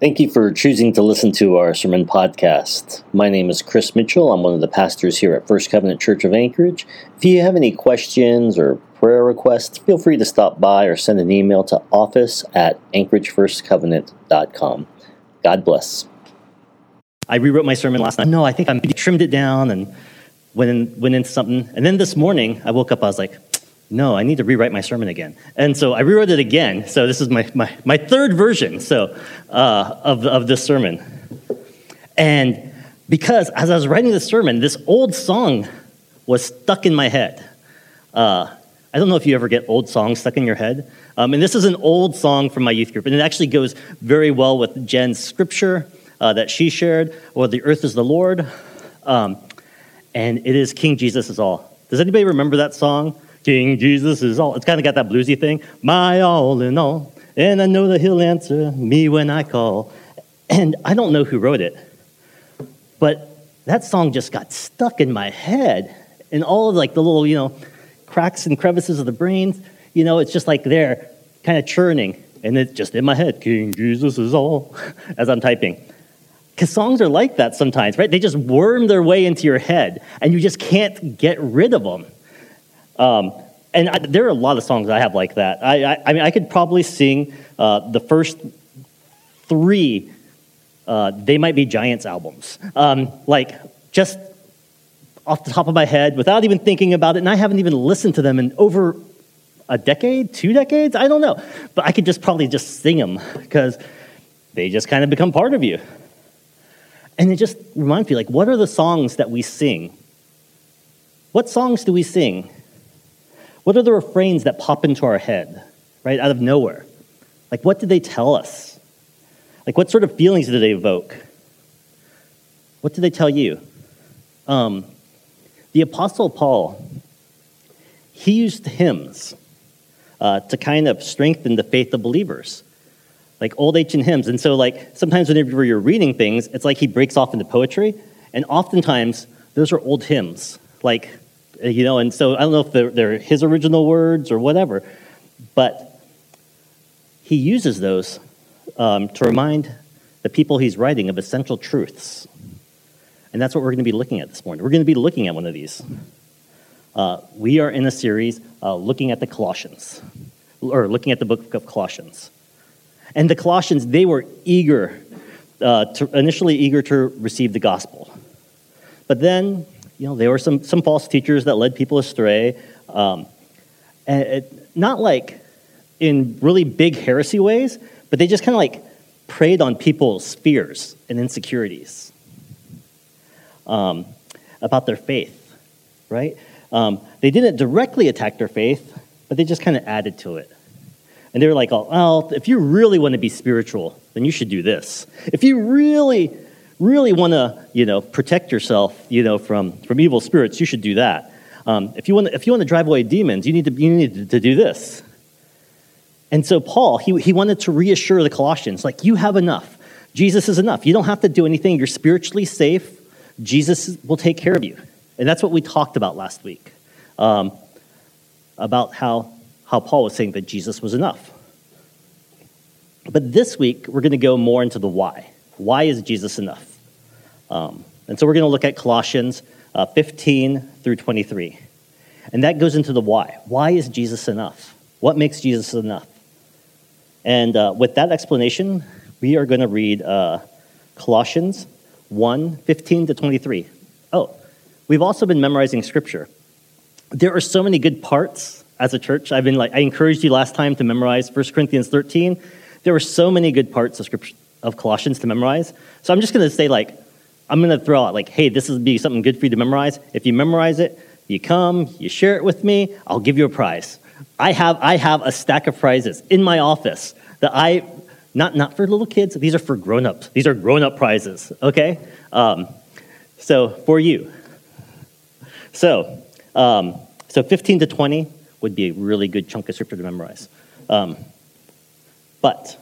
Thank you for choosing to listen to our sermon podcast. My name is Criss Mitchell. I'm one of the pastors here at First Covenant Church of Anchorage. If you have any questions or prayer requests, feel free to stop by or send an email to office at anchoragefirstcovenant.com. God bless. I rewrote my sermon last night. No, I think I trimmed it down and went, in, went into something. And then this morning, I woke up, I was like, no, I need to rewrite my sermon again. And so I rewrote it again. So this is my, my, my third version so, uh, of, of this sermon. And because as I was writing the sermon, this old song was stuck in my head. Uh, I don't know if you ever get old songs stuck in your head. Um, and this is an old song from my youth group, and it actually goes very well with Jen's scripture uh, that she shared, or the earth is the Lord. Um, and it is King Jesus is all. Does anybody remember that song? King Jesus is all. It's kind of got that bluesy thing. My all in all. And I know that he'll answer me when I call. And I don't know who wrote it, but that song just got stuck in my head. And all of like the little, you know, cracks and crevices of the brains, you know, it's just like there, kind of churning. And it's just in my head, King Jesus is all, as I'm typing. Because songs are like that sometimes, right? They just worm their way into your head, and you just can't get rid of them. Um, and I, there are a lot of songs I have like that. I, I, I mean, I could probably sing uh, the first three, uh, They Might Be Giants albums. Um, like, just off the top of my head without even thinking about it. And I haven't even listened to them in over a decade, two decades, I don't know. But I could just probably just sing them because they just kind of become part of you. And it just reminds me like, what are the songs that we sing? What songs do we sing? What are the refrains that pop into our head, right, out of nowhere? Like, what did they tell us? Like, what sort of feelings did they evoke? What did they tell you? Um, the Apostle Paul, he used hymns uh, to kind of strengthen the faith of believers, like old ancient hymns. And so, like, sometimes whenever you're reading things, it's like he breaks off into poetry, and oftentimes those are old hymns, like you know, and so I don't know if they're, they're his original words or whatever, but he uses those um, to remind the people he's writing of essential truths. And that's what we're going to be looking at this morning. We're going to be looking at one of these. Uh, we are in a series uh, looking at the Colossians, or looking at the book of Colossians. And the Colossians, they were eager, uh, to, initially eager to receive the gospel. But then you know, there were some, some false teachers that led people astray. Um, and it, not like in really big heresy ways, but they just kind of like preyed on people's fears and insecurities um, about their faith, right? Um, they didn't directly attack their faith, but they just kind of added to it. And they were like, oh, well, if you really want to be spiritual, then you should do this. If you really really want to, you know, protect yourself, you know, from, from evil spirits, you should do that. Um, if, you want to, if you want to drive away demons, you need to, you need to do this. And so Paul, he, he wanted to reassure the Colossians, like, you have enough. Jesus is enough. You don't have to do anything. You're spiritually safe. Jesus will take care of you. And that's what we talked about last week, um, about how, how Paul was saying that Jesus was enough. But this week, we're going to go more into the why. Why is Jesus enough? Um, and so we're going to look at Colossians uh, 15 through 23. And that goes into the why. Why is Jesus enough? What makes Jesus enough? And uh, with that explanation, we are going to read uh, Colossians 1 15 to 23. Oh, we've also been memorizing scripture. There are so many good parts as a church. I've been like, I encouraged you last time to memorize 1 Corinthians 13. There were so many good parts of scripture of Colossians to memorize. So I'm just going to say, like, I'm going to throw out, like, hey, this would be something good for you to memorize. If you memorize it, you come, you share it with me, I'll give you a prize. I have, I have a stack of prizes in my office that I, not, not for little kids, these are for grown ups. These are grown up prizes, okay? Um, so for you. So, um, so 15 to 20 would be a really good chunk of scripture to memorize. Um, but,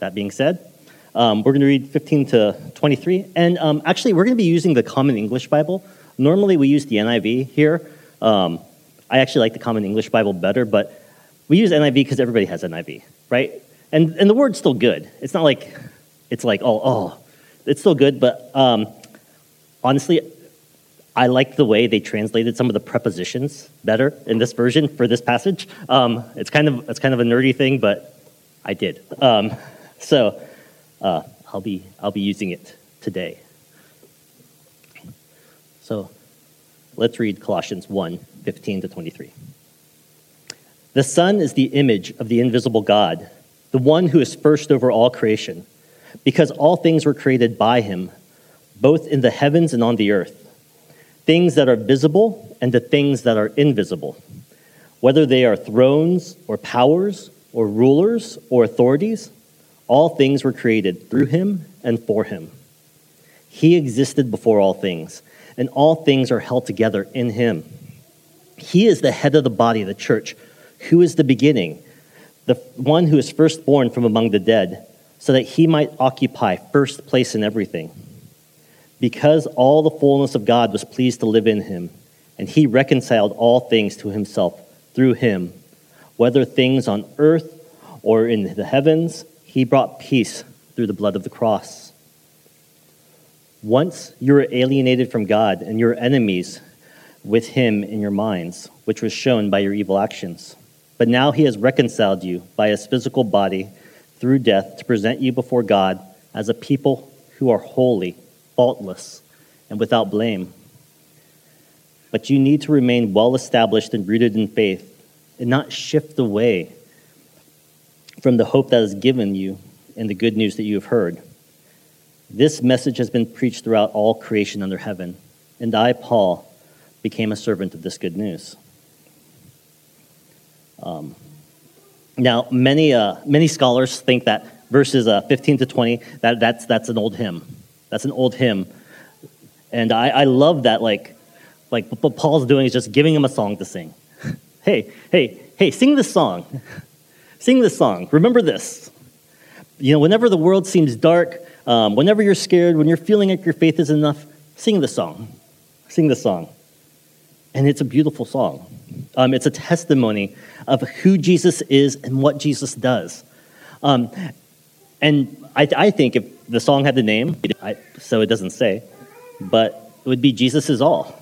that being said, um, we're going to read 15 to 23. And um, actually, we're going to be using the Common English Bible. Normally, we use the NIV here. Um, I actually like the Common English Bible better, but we use NIV because everybody has NIV, right? And, and the word's still good. It's not like it's like, oh, oh, it's still good, but um, honestly, I like the way they translated some of the prepositions better in this version for this passage. Um, it's kind of it's kind of a nerdy thing, but I did. Um, so uh, I'll be I'll be using it today. So let's read Colossians 1, 15 to 23. The Son is the image of the invisible God, the one who is first over all creation, because all things were created by him, both in the heavens and on the earth things that are visible and the things that are invisible, whether they are thrones or powers or rulers or authorities, all things were created through him and for him. He existed before all things, and all things are held together in him. He is the head of the body, of the church, who is the beginning, the one who is firstborn from among the dead, so that he might occupy first place in everything because all the fullness of God was pleased to live in him, and he reconciled all things to himself through him, whether things on earth or in the heavens, he brought peace through the blood of the cross. Once you were alienated from God and your enemies with him in your minds, which was shown by your evil actions. But now he has reconciled you by his physical body through death to present you before God as a people who are holy faultless, and without blame. But you need to remain well established and rooted in faith and not shift away from the hope that is given you and the good news that you have heard. This message has been preached throughout all creation under heaven, and I, Paul, became a servant of this good news. Um, now, many, uh, many scholars think that verses uh, 15 to 20, that, that's, that's an old hymn. That's an old hymn. And I, I love that, like, like what Paul's doing is just giving him a song to sing. hey, hey, hey, sing this song. sing this song. Remember this. You know, whenever the world seems dark, um, whenever you're scared, when you're feeling like your faith is enough, sing the song. Sing the song. And it's a beautiful song. Um, it's a testimony of who Jesus is and what Jesus does. Um, and I, I think if the song had the name, I, so it doesn't say, but it would be Jesus is all.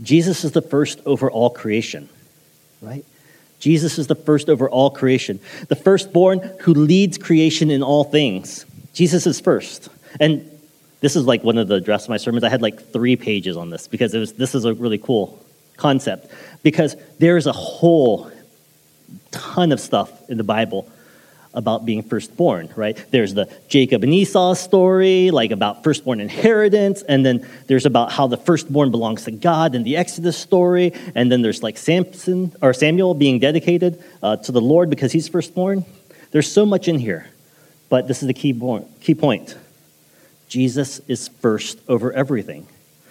Jesus is the first over all creation, right? Jesus is the first over all creation, the firstborn who leads creation in all things. Jesus is first. And this is like one of the address of my sermons. I had like three pages on this because it was, this is a really cool concept because there is a whole ton of stuff in the Bible about being firstborn, right? There's the Jacob and Esau story, like about firstborn inheritance, and then there's about how the firstborn belongs to God in the Exodus story, and then there's like Samson or Samuel being dedicated uh, to the Lord because he's firstborn. There's so much in here, but this is the key, key point. Jesus is first over everything.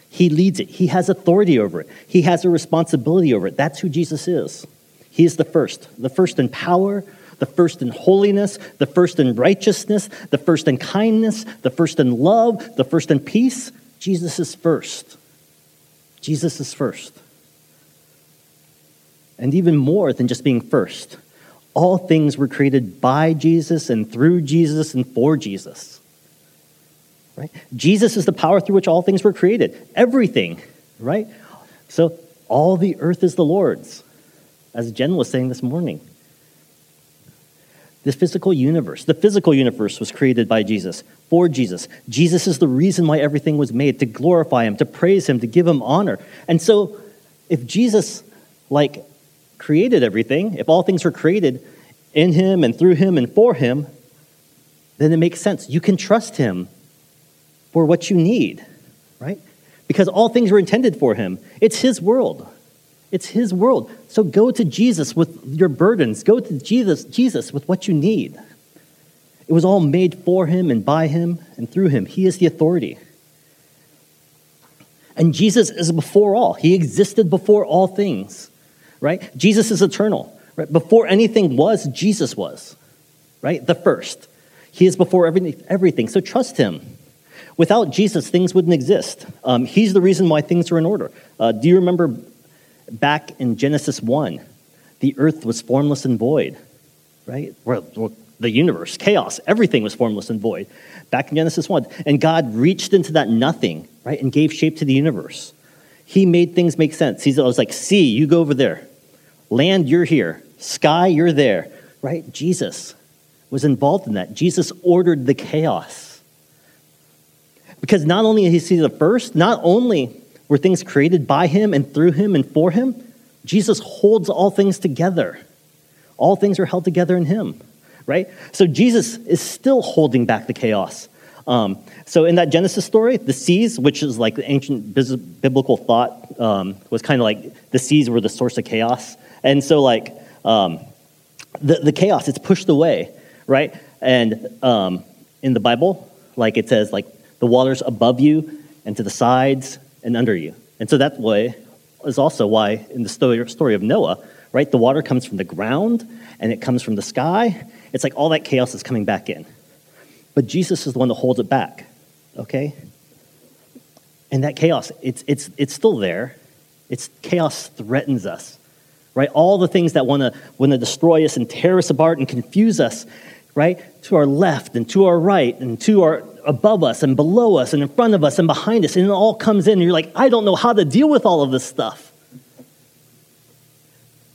He leads it. He has authority over it. He has a responsibility over it. That's who Jesus is. He is the first, the first in power, the first in holiness, the first in righteousness, the first in kindness, the first in love, the first in peace. Jesus is first. Jesus is first. And even more than just being first, all things were created by Jesus and through Jesus and for Jesus. Right? Jesus is the power through which all things were created. Everything, right? So all the earth is the Lord's, as Jen was saying this morning. The physical universe. The physical universe was created by Jesus, for Jesus. Jesus is the reason why everything was made, to glorify him, to praise him, to give him honor. And so, if Jesus, like, created everything, if all things were created in him and through him and for him, then it makes sense. You can trust him for what you need, right? Because all things were intended for him. It's his world. It's his world. So go to Jesus with your burdens. Go to Jesus, Jesus with what you need. It was all made for him and by him and through him. He is the authority. And Jesus is before all. He existed before all things, right? Jesus is eternal. Right? Before anything was, Jesus was, right? The first. He is before everything. So trust him. Without Jesus, things wouldn't exist. Um, he's the reason why things are in order. Uh, do you remember back in Genesis 1, the earth was formless and void, right? Where, the universe, chaos, everything was formless and void back in Genesis 1. And God reached into that nothing, right, and gave shape to the universe. He made things make sense. He was like, sea, you go over there. Land, you're here. Sky, you're there, right? Jesus was involved in that. Jesus ordered the chaos. Because not only is he see the first, not only were things created by him and through him and for him, Jesus holds all things together. All things are held together in him, right? So Jesus is still holding back the chaos. Um, so in that Genesis story, the seas, which is like the ancient biblical thought, um, was kind of like the seas were the source of chaos. And so, like, um, the, the chaos, it's pushed away, right? And um, in the Bible, like it says, like, the waters above you and to the sides and under you. And so that way is also why in the story, of Noah, right, the water comes from the ground and it comes from the sky. It's like all that chaos is coming back in. But Jesus is the one that holds it back, okay? And that chaos, it's, it's, it's still there. It's chaos threatens us, right? All the things that want to want to destroy us and tear us apart and confuse us, right? To our left and to our right and to our above us and below us and in front of us and behind us, and it all comes in, and you're like, I don't know how to deal with all of this stuff.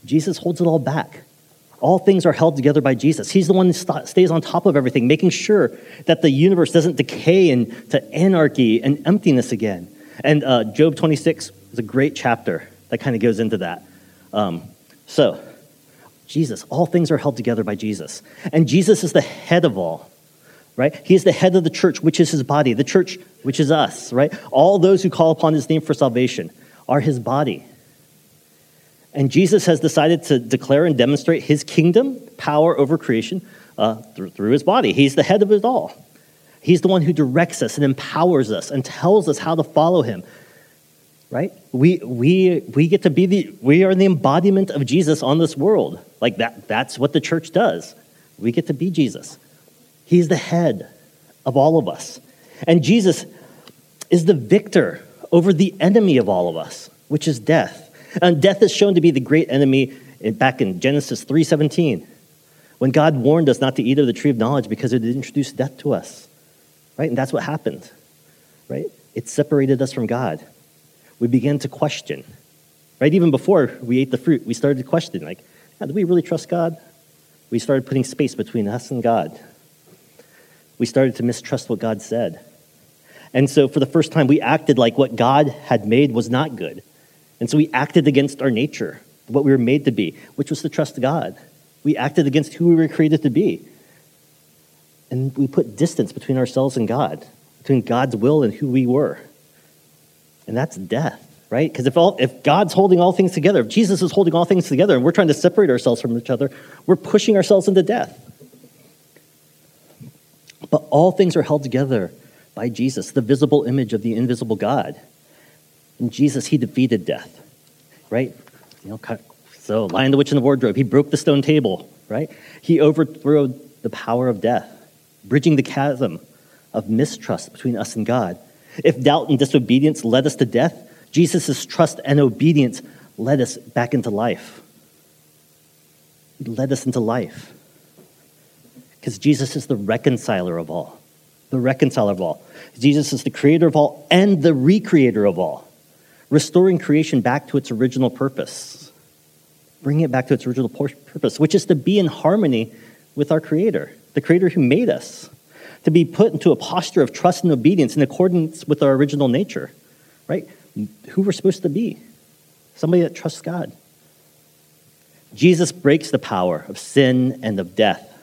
Jesus holds it all back. All things are held together by Jesus. He's the one that stays on top of everything, making sure that the universe doesn't decay into anarchy and emptiness again. And uh, Job 26 is a great chapter that kind of goes into that. Um, so, Jesus, all things are held together by Jesus. And Jesus is the head of all right? He is the head of the church, which is his body, the church, which is us, right? All those who call upon his name for salvation are his body. And Jesus has decided to declare and demonstrate his kingdom power over creation uh, through, through his body. He's the head of it all. He's the one who directs us and empowers us and tells us how to follow him. Right? We, we, we get to be the, we are the embodiment of Jesus on this world. Like that, that's what the church does. We get to be Jesus. He's the head of all of us. And Jesus is the victor over the enemy of all of us, which is death. And death is shown to be the great enemy back in Genesis 3:17, when God warned us not to eat of the tree of knowledge because it introduced death to us. Right? And that's what happened. Right? It separated us from God. We began to question. Right? Even before we ate the fruit, we started to question like, do we really trust God? We started putting space between us and God we started to mistrust what God said. And so, for the first time, we acted like what God had made was not good. And so, we acted against our nature, what we were made to be, which was to trust God. We acted against who we were created to be. And we put distance between ourselves and God, between God's will and who we were. And that's death, right? Because if, all, if God's holding all things together, if Jesus is holding all things together, and we're trying to separate ourselves from each other, we're pushing ourselves into death. But all things are held together by Jesus, the visible image of the invisible God. In Jesus, he defeated death, right? You know, so Lion, the Witch, and the Wardrobe, he broke the stone table, right? He overthrew the power of death, bridging the chasm of mistrust between us and God. If doubt and disobedience led us to death, Jesus' trust and obedience led us back into life. He led us into life because Jesus is the reconciler of all. The reconciler of all. Jesus is the creator of all and the recreator of all, restoring creation back to its original purpose. Bringing it back to its original purpose, which is to be in harmony with our creator, the creator who made us, to be put into a posture of trust and obedience in accordance with our original nature, right? Who we're supposed to be. Somebody that trusts God. Jesus breaks the power of sin and of death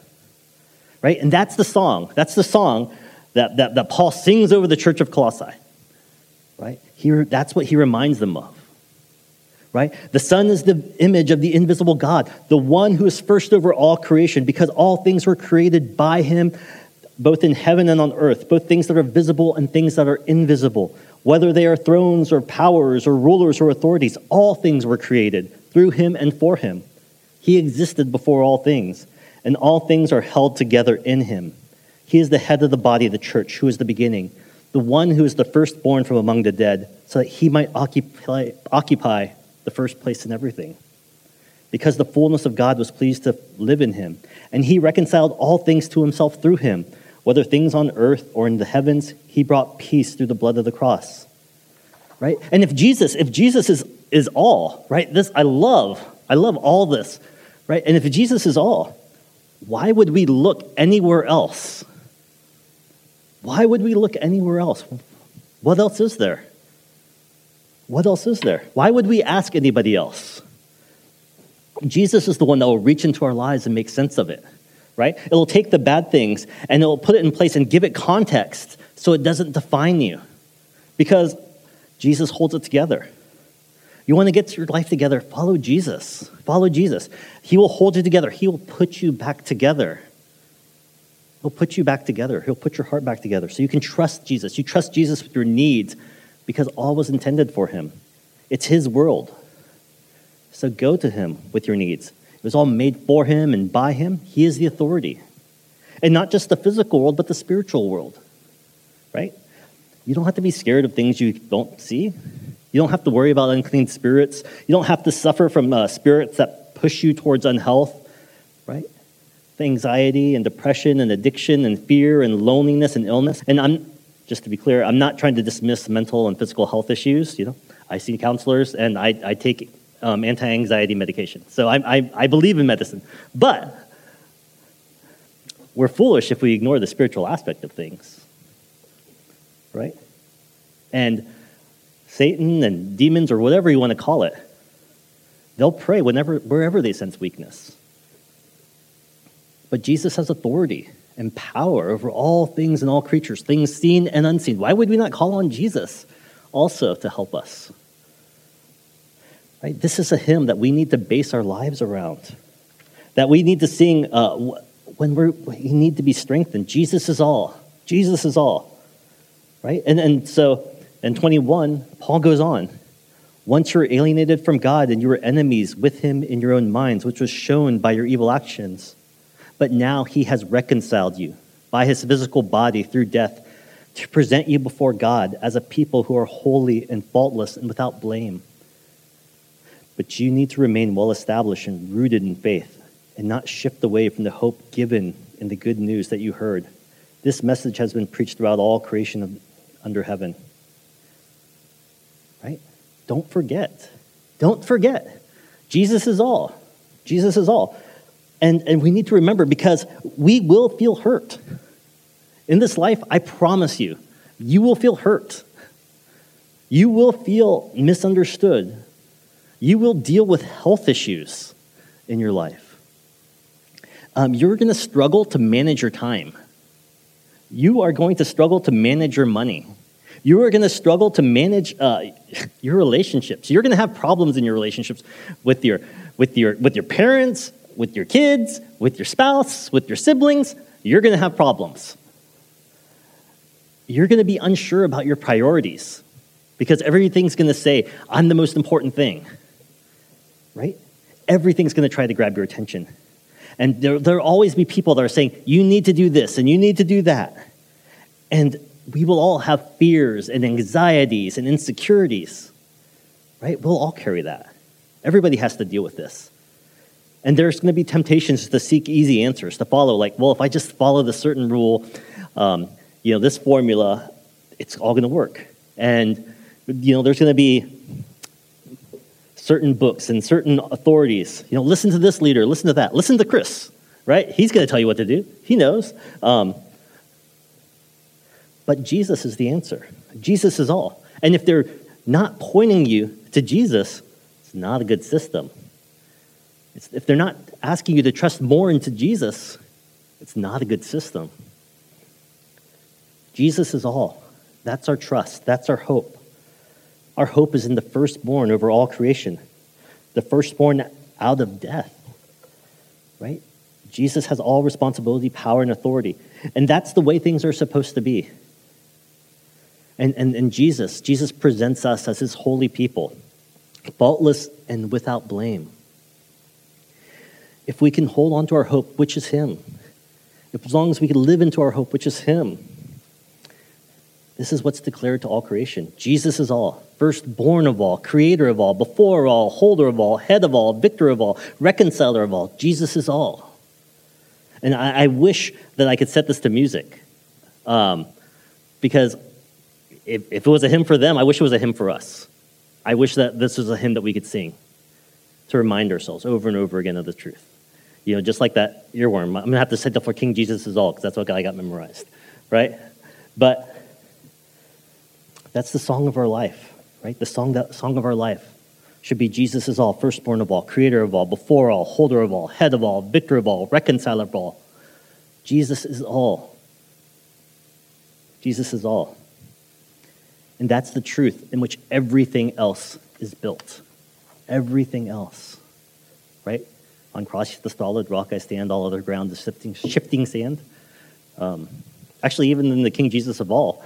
right? And that's the song. That's the song that, that, that Paul sings over the church of Colossae, right? Here, that's what he reminds them of, right? The Son is the image of the invisible God, the one who is first over all creation, because all things were created by him, both in heaven and on earth, both things that are visible and things that are invisible. Whether they are thrones or powers or rulers or authorities, all things were created through him and for him. He existed before all things and all things are held together in him. He is the head of the body of the church, who is the beginning, the one who is the firstborn from among the dead, so that he might occupy, occupy the first place in everything. because the fullness of God was pleased to live in him. And he reconciled all things to himself through him, whether things on earth or in the heavens, he brought peace through the blood of the cross. Right? And if Jesus, if Jesus is, is all, right? This I love. I love all this. Right? And if Jesus is all, why would we look anywhere else? Why would we look anywhere else? What else is there? What else is there? Why would we ask anybody else? Jesus is the one that will reach into our lives and make sense of it, right? It'll take the bad things and it'll put it in place and give it context so it doesn't define you because Jesus holds it together. You want to get your life together, follow Jesus. Follow Jesus. He will hold you together, He will put you back together. He'll put you back together. He'll put your heart back together. So you can trust Jesus. You trust Jesus with your needs because all was intended for him. It's his world. So go to him with your needs. It was all made for him and by him. He is the authority. And not just the physical world, but the spiritual world. Right? You don't have to be scared of things you don't see. You don't have to worry about unclean spirits. You don't have to suffer from uh, spirits that push you towards unhealth, right? Anxiety and depression and addiction and fear and loneliness and illness. And I'm, just to be clear, I'm not trying to dismiss mental and physical health issues. You know, I see counselors and I, I take um, anti-anxiety medication. So I, I, I believe in medicine. But we're foolish if we ignore the spiritual aspect of things, right? And Satan and demons or whatever you want to call it, they'll prey whenever, wherever they sense weakness. But Jesus has authority and power over all things and all creatures, things seen and unseen. Why would we not call on Jesus also to help us? Right? This is a hymn that we need to base our lives around, that we need to sing uh, when we're, we need to be strengthened. Jesus is all. Jesus is all. Right? And, and so in 21, Paul goes on. Once you were alienated from God and you were enemies with him in your own minds, which was shown by your evil actions. But now he has reconciled you by his physical body through death to present you before God as a people who are holy and faultless and without blame. But you need to remain well established and rooted in faith and not shift away from the hope given in the good news that you heard. This message has been preached throughout all creation under heaven. Don't forget. Don't forget. Jesus is all. Jesus is all. And, and we need to remember because we will feel hurt. In this life, I promise you, you will feel hurt. You will feel misunderstood. You will deal with health issues in your life. Um, you're going to struggle to manage your time. You are going to struggle to manage your money. You are going to struggle to manage uh, your relationships. You're going to have problems in your relationships with your, with, your, with your parents, with your kids, with your spouse, with your siblings. You're going to have problems. You're going to be unsure about your priorities because everything's going to say, I'm the most important thing. Right? Everything's going to try to grab your attention. And there, there'll always be people that are saying, you need to do this and you need to do that. And we will all have fears and anxieties and insecurities, right? We'll all carry that. Everybody has to deal with this. And there's going to be temptations to seek easy answers, to follow, like, well, if I just follow the certain rule, um, you know, this formula, it's all going to work. And, you know, there's going to be certain books and certain authorities. You know, listen to this leader, listen to that, listen to Criss, right? He's going to tell you what to do. He knows. Um, but Jesus is the answer. Jesus is all. And if they're not pointing you to Jesus, it's not a good system. It's, if they're not asking you to trust more into Jesus, it's not a good system. Jesus is all. That's our trust. That's our hope. Our hope is in the firstborn over all creation, the firstborn out of death, right? Jesus has all responsibility, power, and authority. And that's the way things are supposed to be. And, and, and Jesus, Jesus presents us as his holy people, faultless and without blame. If we can hold on to our hope, which is him, if, as long as we can live into our hope, which is him, this is what's declared to all creation. Jesus is all. firstborn of all, creator of all, before all, holder of all, head of all, victor of all, reconciler of all. Jesus is all. And I, I wish that I could set this to music. Um, because if, if it was a hymn for them, I wish it was a hymn for us. I wish that this was a hymn that we could sing to remind ourselves over and over again of the truth. You know, just like that earworm. I'm going to have to set up for King Jesus is all because that's what I got memorized, right? But that's the song of our life, right? The song, that, song of our life should be Jesus is all, firstborn of all, creator of all, before all, holder of all, head of all, victor of all, reconciler of all. Jesus is all. Jesus is all. And that's the truth in which everything else is built. Everything else. Right? On cross the solid rock I stand, all other ground is shifting, shifting sand. Um, actually, even in the King Jesus of all,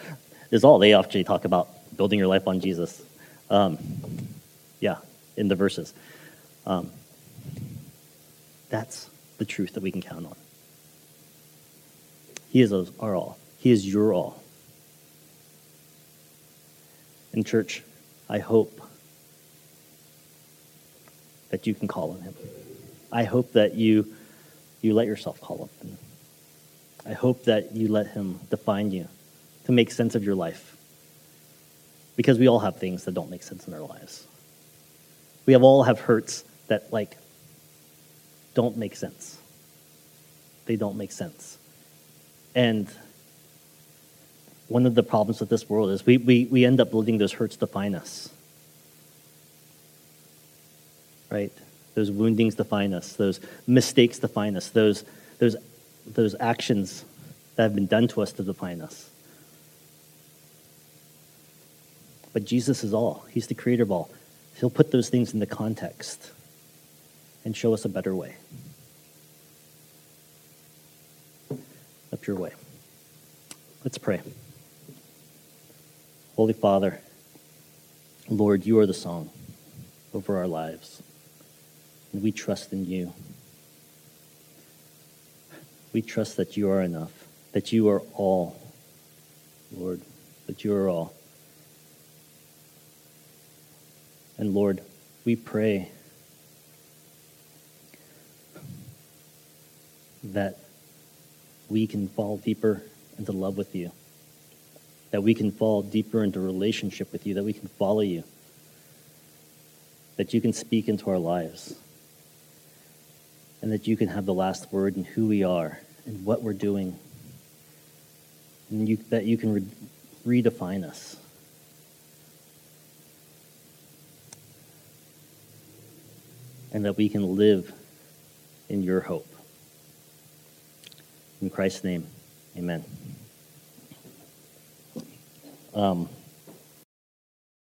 is all. They actually talk about building your life on Jesus. Um, yeah, in the verses. Um, that's the truth that we can count on. He is our all. He is your all. In church, I hope that you can call on him. I hope that you you let yourself call on him. I hope that you let him define you to make sense of your life. Because we all have things that don't make sense in our lives. We have all have hurts that like don't make sense. They don't make sense. And one of the problems with this world is we, we, we end up letting those hurts define us. Right? Those woundings define us, those mistakes define us, those, those, those actions that have been done to us to define us. But Jesus is all, He's the creator of all. He'll put those things into context and show us a better way. Up your way. Let's pray. Holy Father, Lord, you are the song over our lives, and we trust in you. We trust that you are enough, that you are all, Lord, that you are all. And Lord, we pray that we can fall deeper into love with you that we can fall deeper into relationship with you, that we can follow you, that you can speak into our lives, and that you can have the last word in who we are and what we're doing, and you, that you can re- redefine us. And that we can live in your hope. In Christ's name, amen. Um,